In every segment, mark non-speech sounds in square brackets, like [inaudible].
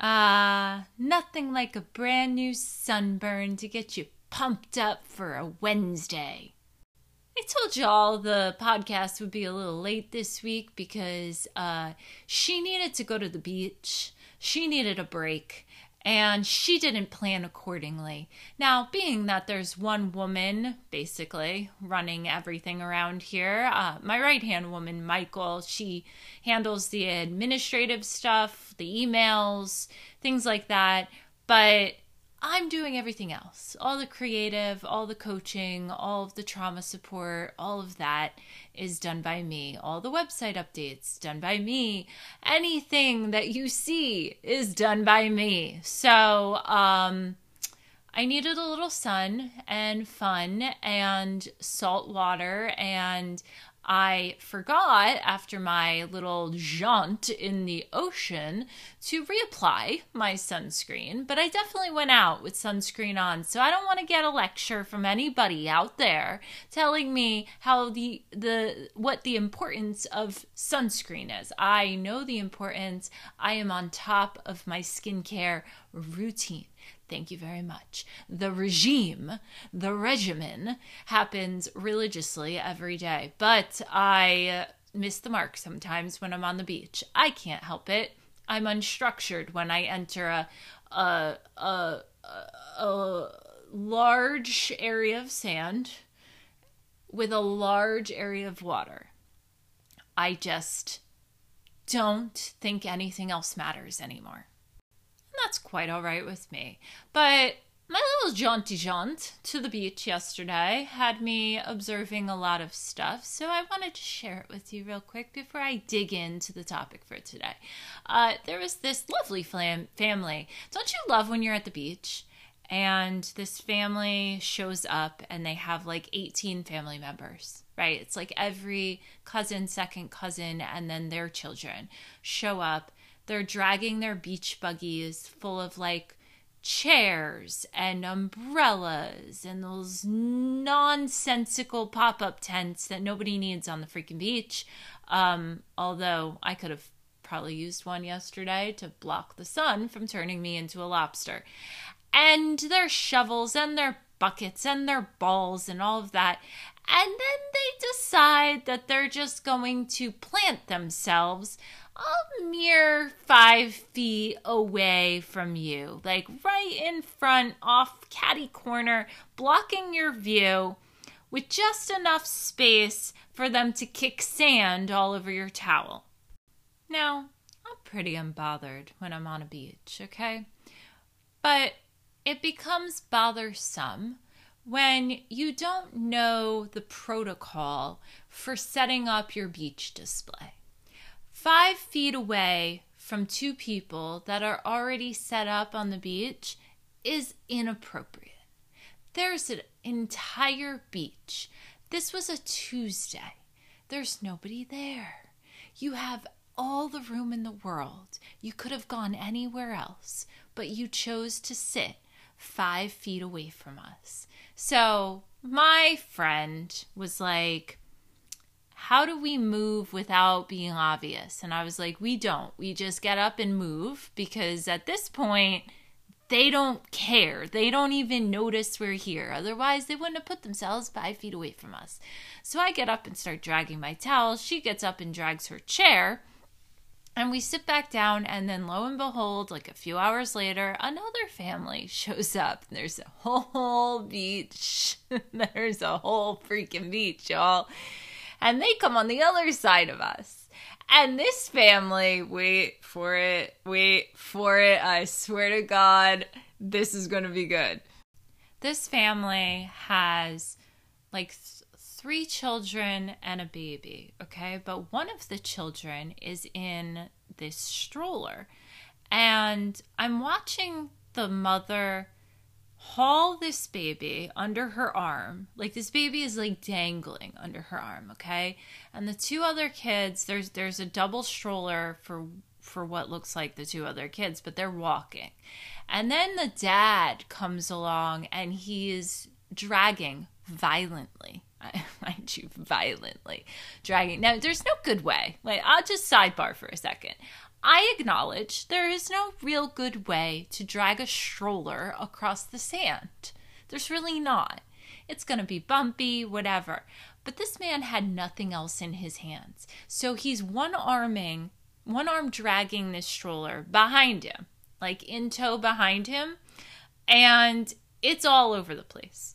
Ah, nothing like a brand new sunburn to get you pumped up for a Wednesday. I told y'all the podcast would be a little late this week because uh, she needed to go to the beach. She needed a break and she didn't plan accordingly. Now, being that there's one woman basically running everything around here, uh, my right hand woman, Michael, she handles the administrative stuff, the emails, things like that. But I'm doing everything else all the creative, all the coaching, all of the trauma support, all of that is done by me. All the website updates done by me. Anything that you see is done by me. So, um, I needed a little sun and fun and salt water and I forgot after my little jaunt in the ocean to reapply my sunscreen, but I definitely went out with sunscreen on. So I don't want to get a lecture from anybody out there telling me how the the what the importance of sunscreen is. I know the importance. I am on top of my skincare routine. Thank you very much. The regime, the regimen happens religiously every day, but I uh, miss the mark sometimes when I'm on the beach. I can't help it. I'm unstructured when I enter a a a, a, a large area of sand with a large area of water. I just don't think anything else matters anymore that's quite all right with me. But my little jaunty jaunt to the beach yesterday had me observing a lot of stuff, so I wanted to share it with you real quick before I dig into the topic for today. Uh, there was this lovely fam- family. Don't you love when you're at the beach and this family shows up and they have like 18 family members? Right? It's like every cousin, second cousin, and then their children show up they're dragging their beach buggies full of like chairs and umbrellas and those nonsensical pop up tents that nobody needs on the freaking beach. Um, although I could have probably used one yesterday to block the sun from turning me into a lobster. And their shovels and their buckets and their balls and all of that. And then they decide that they're just going to plant themselves a mere five feet away from you, like right in front, off caddy corner, blocking your view with just enough space for them to kick sand all over your towel. Now, I'm pretty unbothered when I'm on a beach, okay? But it becomes bothersome when you don't know the protocol for setting up your beach display five feet away from two people that are already set up on the beach is inappropriate. There's an entire beach. This was a Tuesday. There's nobody there. You have all the room in the world. You could have gone anywhere else, but you chose to sit five feet away from us. So my friend was like, how do we move without being obvious? And I was like, we don't. We just get up and move because at this point, they don't care. They don't even notice we're here. Otherwise, they wouldn't have put themselves five feet away from us. So I get up and start dragging my towel. She gets up and drags her chair. And we sit back down, and then lo and behold, like a few hours later, another family [laughs] shows up. There's a whole beach. [laughs] There's a whole freaking beach, y'all and they come on the other side of us. And this family, wait for it, wait for it. I swear to God, this is going to be good. This family has like th- three children and a baby, okay? But one of the children is in this stroller. And I'm watching the mother haul this baby under her arm. Like this baby is like dangling under her arm, okay? And the two other kids, there's there's a double stroller for for what looks like the two other kids, but they're walking. And then the dad comes along and he is dragging violently [laughs] I mind you, violently dragging. Now, there's no good way. Like, I'll just sidebar for a second. I acknowledge there is no real good way to drag a stroller across the sand. There's really not. It's going to be bumpy, whatever. But this man had nothing else in his hands. So he's one arming, one arm dragging this stroller behind him, like in tow behind him. And it's all over the place.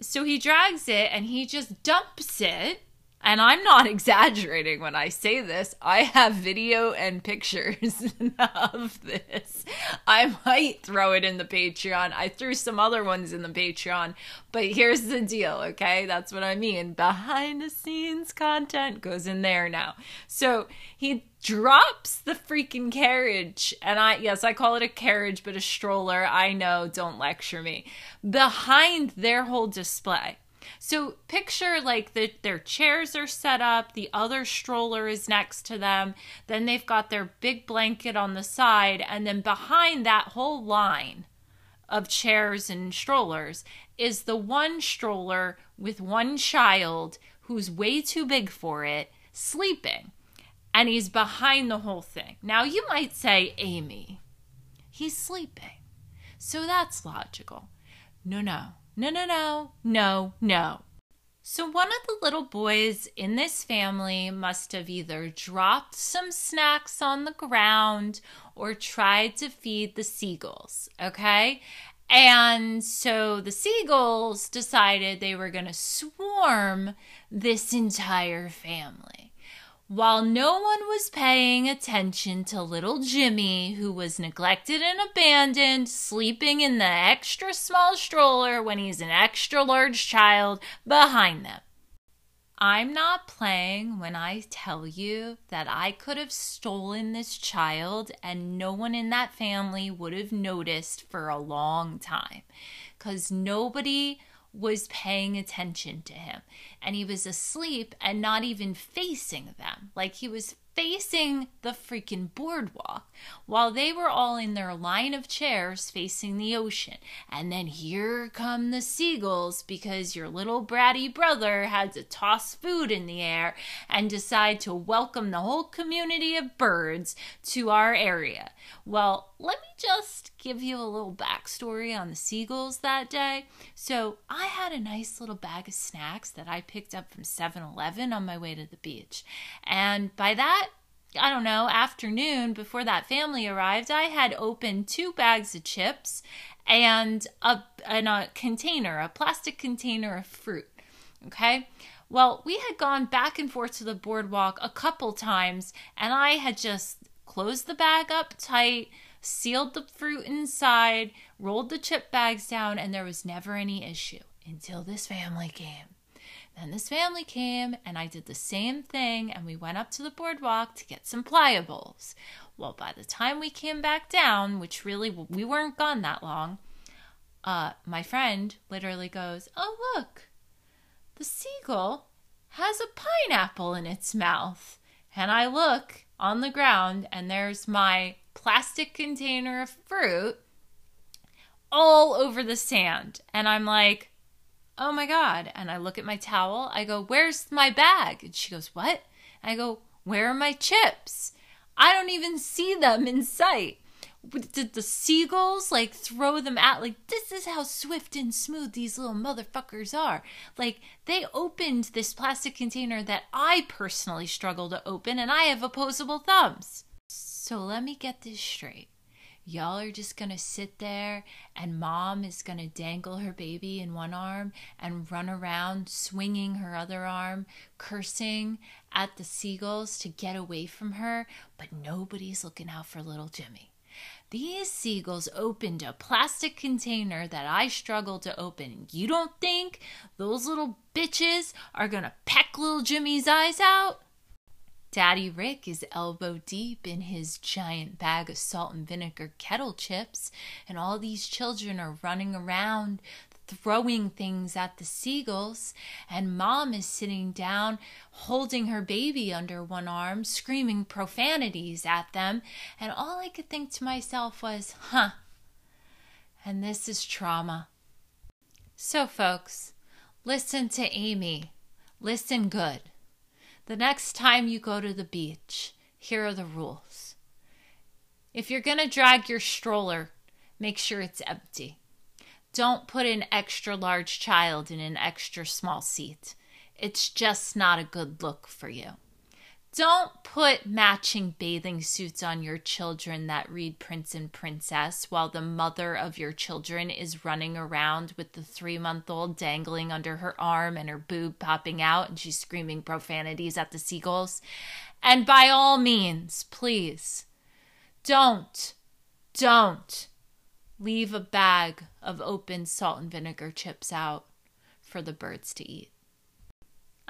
So he drags it and he just dumps it and I'm not [laughs] exaggerating when I say this. I have video and pictures [laughs] of this. I might throw it in the Patreon. I threw some other ones in the Patreon, but here's the deal, okay? That's what I mean. Behind the scenes content goes in there now. So he drops the freaking carriage, and I, yes, I call it a carriage, but a stroller. I know, don't lecture me. Behind their whole display. So picture like the, their chairs are set up, the other stroller is next to them, then they've got their big blanket on the side, and then behind that whole line of chairs and strollers is the one stroller with one child who's way too big for it, sleeping. And he's behind the whole thing. Now you might say, Amy, he's sleeping. So that's logical. No, no. No, no, no, no, no. So, one of the little boys in this family must have either dropped some snacks on the ground or tried to feed the seagulls, okay? And so the seagulls decided they were going to swarm this entire family. While no one was paying attention to little Jimmy, who was neglected and abandoned, sleeping in the extra small stroller when he's an extra large child behind them. I'm not playing when I tell you that I could have stolen this child and no one in that family would have noticed for a long time. Because nobody was paying attention to him. And he was asleep and not even facing them. Like he was facing the freaking boardwalk while they were all in their line of chairs facing the ocean. And then here come the seagulls because your little bratty brother had to toss food in the air and decide to welcome the whole community of birds to our area. Well, let me just give you a little backstory on the seagulls that day. So, I had a nice little bag of snacks that I picked up from 7 Eleven on my way to the beach. And by that, I don't know, afternoon before that family arrived, I had opened two bags of chips and a, and a container, a plastic container of fruit. Okay. Well, we had gone back and forth to the boardwalk a couple times, and I had just closed the bag up tight, sealed the fruit inside, rolled the chip bags down, and there was never any issue until this family came. Then this family came and I did the same thing and we went up to the boardwalk to get some pliables. Well, by the time we came back down, which really we weren't gone that long, uh, my friend literally goes, Oh, look, the seagull has a pineapple in its mouth. And I look on the ground and there's my plastic container of fruit all over the sand. And I'm like, oh my God. And I look at my towel. I go, where's my bag? And she goes, what? I go, where are my chips? I don't even see them in sight. Did the seagulls like throw them out? Like, this is how swift and smooth these little motherfuckers are. Like, they opened this plastic container that I personally struggle to open, and I have opposable thumbs. So let me get this straight y'all are just gonna sit there and mom is gonna dangle her baby in one arm and run around swinging her other arm, cursing at the seagulls to get away from her, but nobody's looking out for little Jimmy. These seagulls opened a plastic container that I struggled to open. You don't think those little bitches are gonna peck little Jimmy's eyes out? Daddy Rick is elbow deep in his giant bag of salt and vinegar kettle chips, and all these children are running around throwing things at the seagulls, and mom is sitting down holding her baby under one arm, screaming profanities at them, and all I could think to myself was, huh, and this is trauma. So, folks, listen to Amy Listen good. The next time you go to the beach, here are the rules. If you're going to drag your stroller, make sure it's empty. Don't put an extra large child in an extra small seat. It's just not a good look for you. Don't put matching bathing suits on your children that read Prince and Princess while the mother of your children is running around with the three month old dangling under her arm and her boob popping out and she's screaming profanities at the seagulls. And by all means, please, don't, don't leave a bag of open salt and vinegar chips out for the birds to eat.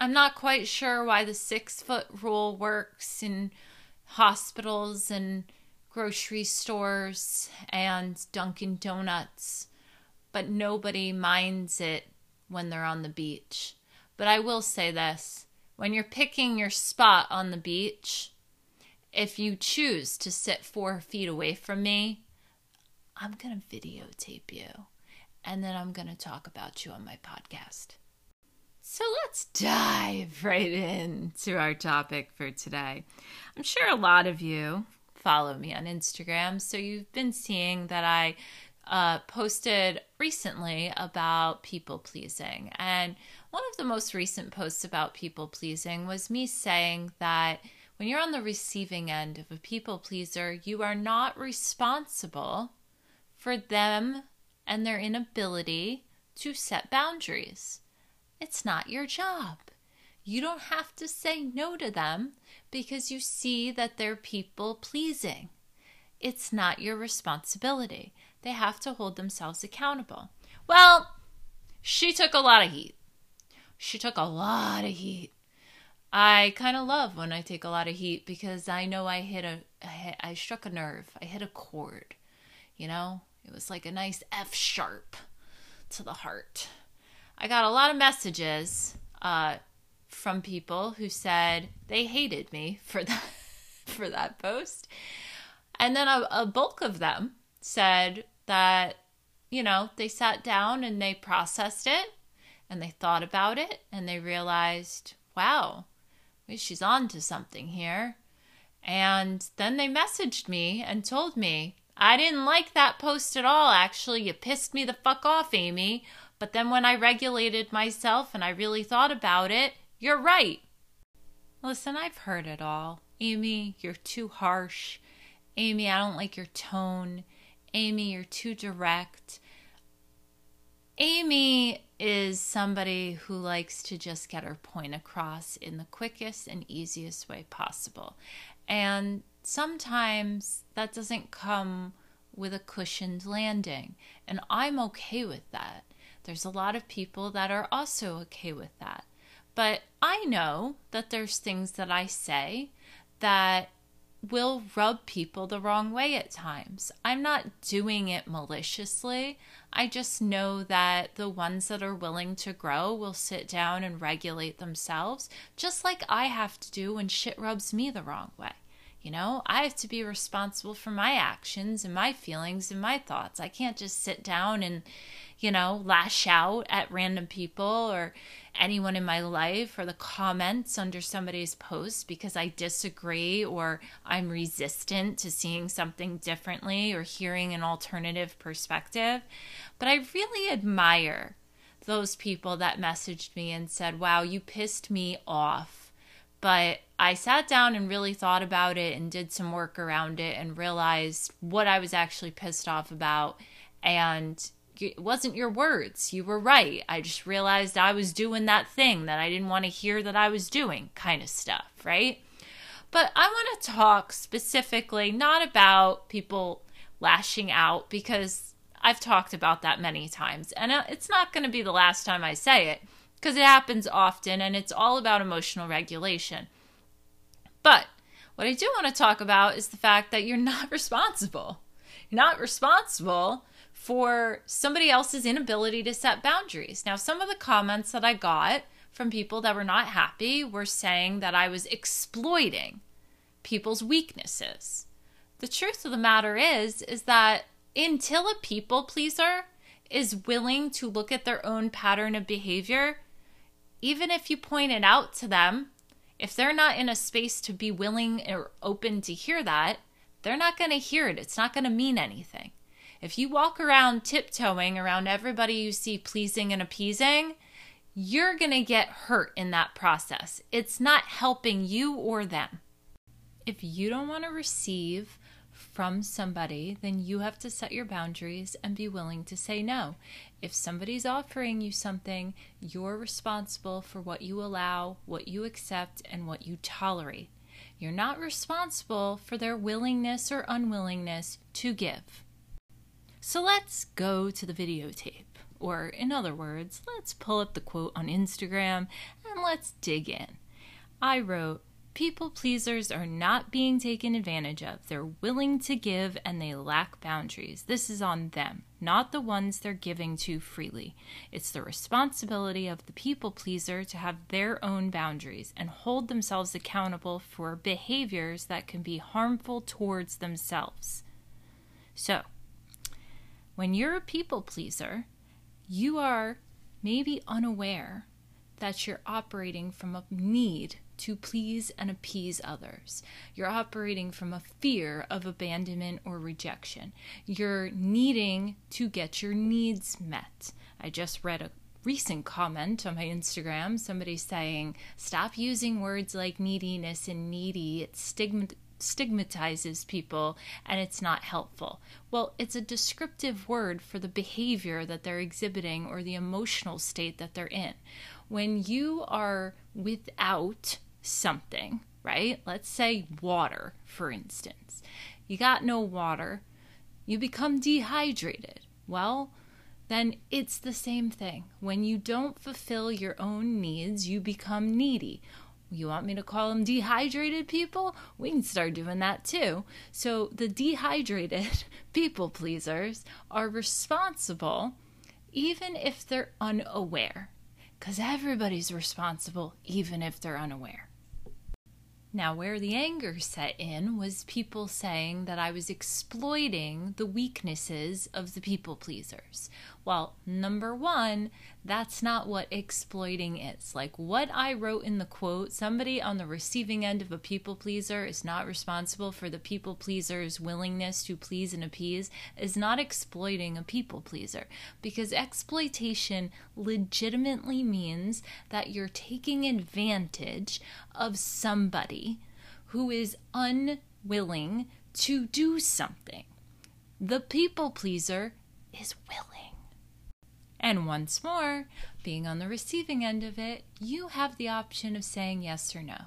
I'm not quite sure why the six foot rule works in hospitals and grocery stores and Dunkin' Donuts, but nobody minds it when they're on the beach. But I will say this when you're picking your spot on the beach, if you choose to sit four feet away from me, I'm going to videotape you and then I'm going to talk about you on my podcast. So let's dive [laughs] right into our topic for today. I'm sure a lot of you follow me on Instagram, so you've been seeing that I uh, posted recently about people pleasing. And one of the most recent posts about people pleasing was me saying that when you're on the receiving end of a people pleaser, you are not responsible for them and their inability to set boundaries. It's not your job. You don't have to say no to them because you see that they're people pleasing. It's not your responsibility. They have to hold themselves accountable. Well, she took a lot of heat. She took a lot of heat. I kind of love when I take a lot of heat because I know I hit a, I struck a nerve. I hit a chord. You know, it was like a nice F sharp to the heart. I got a lot of messages uh, from people who said they hated me for that [laughs] for that post, and then a, a bulk of them said that you know they sat down and they processed it and they thought about it and they realized, wow, she's on to something here. And then they messaged me and told me, I didn't like that post at all, actually. You pissed me the fuck off, Amy. But then when I regulated myself and I really thought about it, you're right. Listen, I've heard it all. Amy, you're too harsh. Amy, I don't like your tone. Amy, you're too direct. Amy is somebody who likes to just get her point across in the quickest and easiest way possible. And sometimes that doesn't come with a cushioned landing. And I'm okay with that. There's a lot of people that are also okay with that. But I know that there's things that I say that will rub people the wrong way at times. I'm not doing it maliciously. I just know that the ones that are willing to grow will sit down and regulate themselves, just like I have to do when shit rubs me the wrong way. You know, I have to be responsible for my actions and my feelings and my thoughts. I can't just sit down and you know, lash out at random people or anyone in my life or the comments under somebody's post because I disagree or I'm resistant to seeing something differently or hearing an alternative perspective. But I really admire those people that messaged me and said, Wow, you pissed me off. But I sat down and really thought about it and did some work around it and realized what I was actually pissed off about. And it wasn't your words. You were right. I just realized I was doing that thing that I didn't want to hear that I was doing, kind of stuff, right? But I want to talk specifically not about people lashing out because I've talked about that many times. And uh, it's not going to be the last time I say it because it happens often and it's all about emotional regulation. But what I do want to talk about is the fact that you're [laughs] not responsible. You're not responsible for somebody else's inability to set boundaries. Now, some of the comments that I got from people that were not happy were saying that I was exploiting people's weaknesses. The truth of the matter is is that until a people pleaser is willing to look at their own pattern of behavior, even if you point it out to them, if they're not in a space to be willing or open to hear that, they're not going to hear it. It's not going to mean anything. If you walk around tiptoeing around everybody you see pleasing and appeasing, you're going to get hurt in that process. It's not helping you or them. If you don't want to receive from somebody, then you have to set your boundaries and be willing to say no. If somebody's offering you something, you're responsible for what you allow, what you accept, and what you tolerate. You're not responsible for their willingness or unwillingness to give. So let's go to the videotape. Or, in other words, let's pull up the quote on Instagram and let's dig in. I wrote, People pleasers are not being taken advantage of. They're willing to give and they lack boundaries. This is on them, not the ones they're giving to freely. It's the responsibility of the people pleaser to have their own boundaries and hold themselves accountable for behaviors that can be harmful towards themselves. So, when you're a people pleaser, you are maybe unaware that you're operating from a need to please and appease others. You're operating from a fear of abandonment or rejection. You're needing to get your needs met. I just read a recent comment on my Instagram somebody saying, Stop using words like neediness and needy. It stigma- stigmatizes people and it's not helpful. Well, it's a descriptive word for the behavior that they're exhibiting or the emotional state that they're in. When you are without something, right? Let's say water, for instance. You got no water, you become dehydrated. Well, then it's the same thing. When you don't fulfill your own needs, you become needy. You want me to call them dehydrated people? We can start doing that too. So, the dehydrated [laughs] people pleasers are responsible even if they're unaware, because everybody's responsible even if they're unaware. Now, where the anger set in was people saying that I was exploiting the weaknesses of the people pleasers. Well, number one, that's not what exploiting is. Like what I wrote in the quote, somebody on the receiving end of a people pleaser is not responsible for the people pleaser's willingness to please and appease, is not exploiting a people pleaser. Because exploitation legitimately means that you're taking advantage of somebody who is unwilling to do something. The people pleaser is willing. And once more, being on the receiving end of it, you have the option of saying yes or no.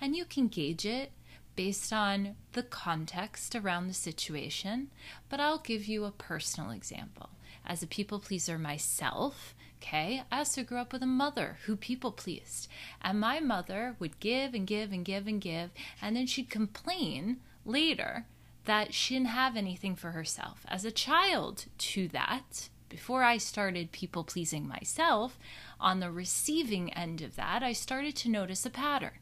And you can gauge it based on the context around the situation, but I'll give you a personal example. As a people pleaser myself, okay, I also grew up with a mother who people pleased. And my mother would give and give and give and give, and then she'd complain later that she didn't have anything for herself. As a child to that, before I started people pleasing myself, on the receiving end of that, I started to notice a pattern.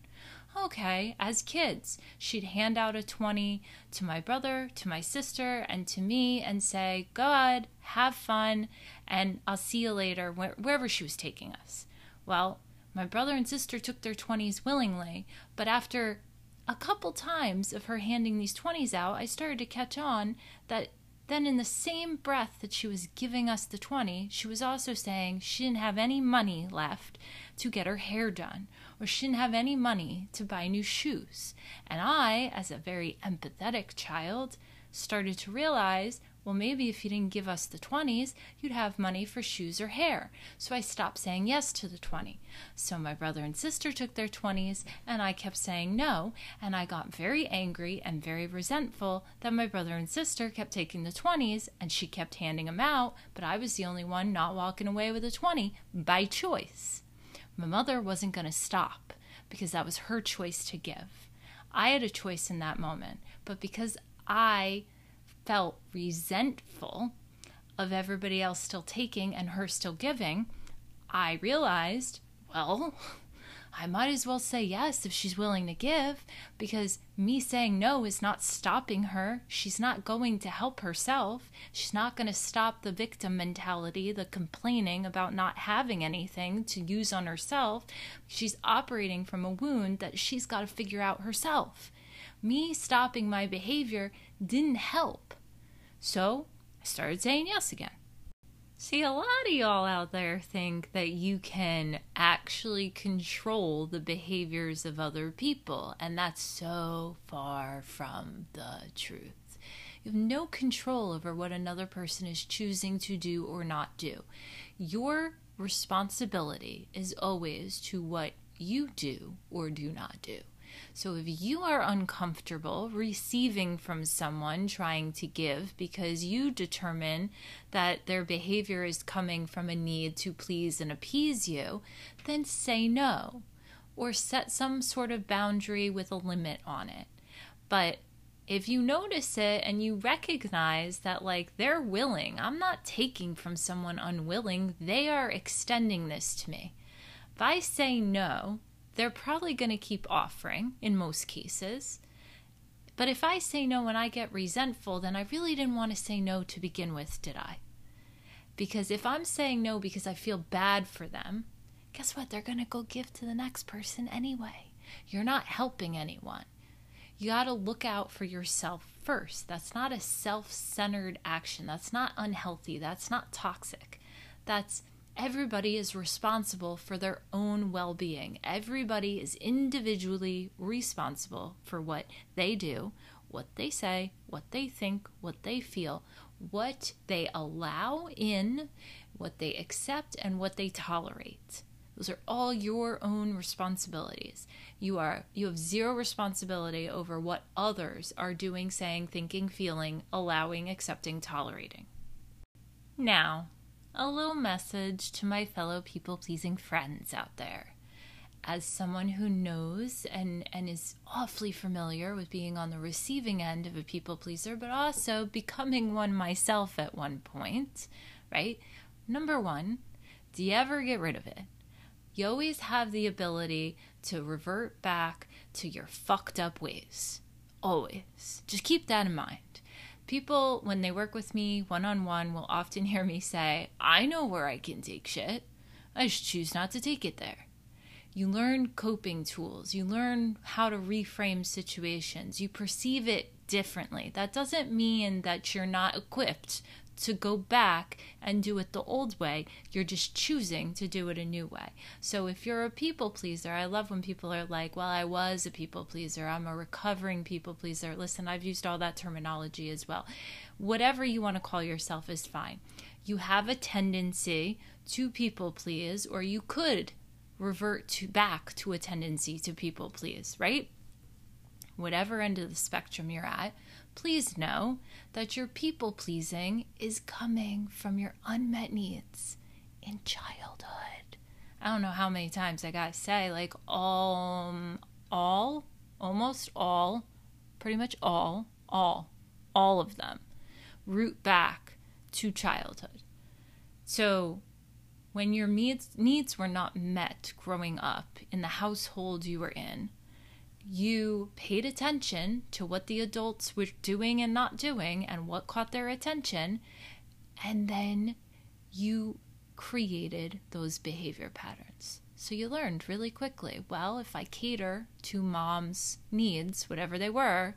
Okay, as kids, she'd hand out a 20 to my brother, to my sister, and to me and say, Go ahead, have fun, and I'll see you later, wherever she was taking us. Well, my brother and sister took their 20s willingly, but after a couple times of her handing these 20s out, I started to catch on that then, in the same breath that she was giving us the 20, she was also saying she didn't have any money left to get her hair done, or she didn't have any money to buy new shoes. And I, as a very empathetic child, started to realize well, maybe if you didn't give us the 20s, you'd have money for shoes or hair. So I stopped saying yes to the 20. So my brother and sister took their 20s, and I kept saying no. And I got very angry and very resentful that my brother and sister kept taking the 20s and she kept handing them out, but I was the only one not walking away with a 20 by choice. My mother wasn't going to stop because that was her choice to give. I had a choice in that moment, but because I felt resentful of everybody else still taking and her still giving, I realized, well, [laughs] I might as well say yes if she's willing to give because me saying no is not stopping her. She's not going to help herself. She's not going to stop the victim mentality, the complaining about not having anything to use on herself. She's operating from a wound that she's got to figure out herself. Me stopping my behavior didn't help. So I started saying yes again. See, a lot of y'all out there think that you can actually control the behaviors of other people, and that's so far from the truth. You have no control over what another person is choosing to do or not do. Your responsibility is always to what you do or do not do. So if you are uncomfortable receiving from someone trying to give because you determine that their behavior is coming from a need to please and appease you, then say no or set some sort of boundary with a limit on it. But if you notice it and you recognize that, like, they're willing, I'm not taking from someone unwilling, they are extending this to me. If I say no, they're probably going to keep offering in most cases. But if I say no and I get resentful, then I really didn't want to say no to begin with, did I? Because if I'm saying no because I feel bad for them, guess what? They're going to go give to the next person anyway. You're not helping anyone. You got to look out for yourself first. That's not a self centered action. That's not unhealthy. That's not toxic. That's everybody is responsible for their own well being. Everybody is individually responsible for what they do, what they say, what they think, what they feel, what they allow in, what they accept, and what they tolerate. Those are all your own responsibilities. You are you have zero responsibility over what others are doing, saying, thinking, feeling, allowing, accepting, tolerating. Now, a little message to my fellow people pleasing friends out there. As someone who knows and, and is awfully familiar with being on the receiving end of a people pleaser, but also becoming one myself at one point, right? Number one, do you ever get rid of it? You always have the ability to revert back to your fucked up ways. Always. Just keep that in mind. People, when they work with me one on one, will often hear me say, I know where I can take shit. I just choose not to take it there. You learn coping tools. You learn how to reframe situations. You perceive it differently. That doesn't mean that you're not equipped to go back and do it the old way. You're just choosing to do it a new way. So if you're a people pleaser, I love when people are like, well, I was a people pleaser. I'm a recovering people pleaser. Listen, I've used all that terminology as well. Whatever you want to call yourself is fine. You have a tendency to people please, or you could revert to back to a tendency to people please, right? Whatever end of the spectrum you're at, please know that your people pleasing is coming from your unmet needs in childhood. I don't know how many times I gotta say, like, all, all, almost all, pretty much all, all, all of them root back to childhood. So, when your needs, needs were not met growing up in the household you were in, you paid attention to what the adults were doing and not doing and what caught their attention, and then you created those behavior patterns. So you learned really quickly well, if I cater to mom's needs, whatever they were,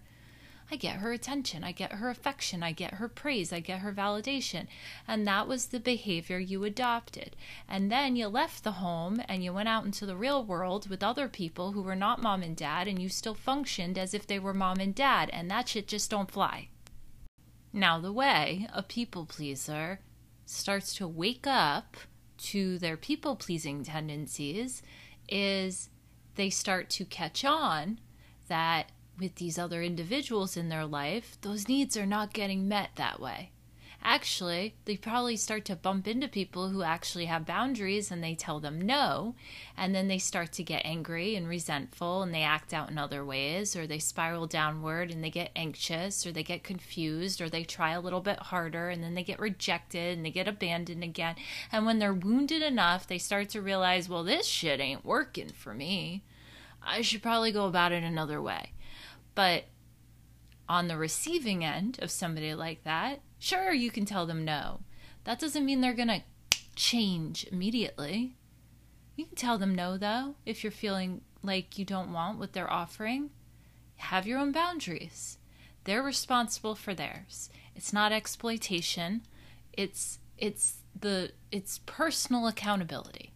I get her attention, I get her affection, I get her praise, I get her validation. And that was the behavior you adopted. And then you left the home and you went out into the real world with other people who were not mom and dad, and you still functioned as if they were mom and dad. And that shit just don't fly. Now, the way a people pleaser starts to wake up to their people pleasing tendencies is they start to catch on that with these other individuals in their life, those needs are not getting met that way. Actually, they probably start to bump into people who actually have boundaries and they tell them no. And then they start to get angry and resentful and they act out in other ways, or they spiral downward and they get anxious, or they get confused, or they try a little bit harder and then they get rejected and they get abandoned again. And when they're wounded enough, they start to realize, well, this shit ain't working for me. I should probably go about it another way. But on the receiving end of somebody like that, sure, you can tell them no. That doesn't mean they're going to change immediately. You can tell them no, though, if you're feeling like you don't want what they're offering. Have your own boundaries. They're responsible for theirs. It's not exploitation. It's it's the it's personal accountability.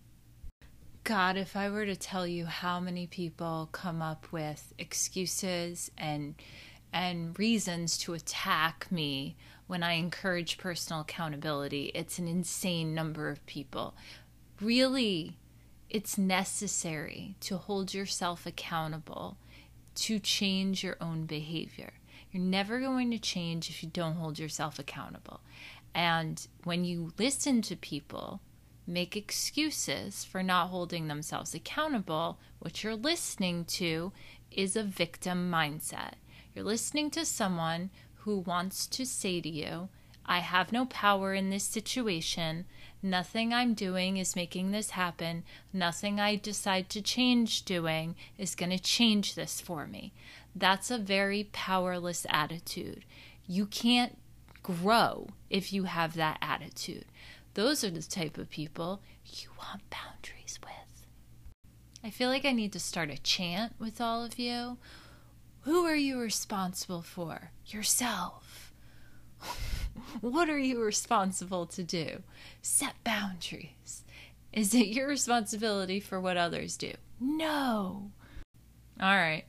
God, if I were to tell you how many people come up with excuses and and reasons to attack me when I encourage personal accountability. It's an insane number of people. Really, it's necessary to hold yourself accountable to change your own behavior. You're never going to change if you don't hold yourself accountable. And when you listen to people make excuses for not holding themselves accountable, what you're listening to is a victim mindset. You're listening to someone who wants to say to you, I have no power in this situation. Nothing I'm doing is making this happen. Nothing I decide to change doing is going to change this for me. That's a very powerless attitude. You can't grow if you have that attitude. Those are the type of people you want boundaries with. I feel like I need to start a chant with all of you who are you responsible for? Yourself. [laughs] what are you responsible to do? Set boundaries. Is it your responsibility for what others do? No. All right.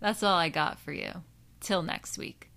That's all I got for you. Till next week.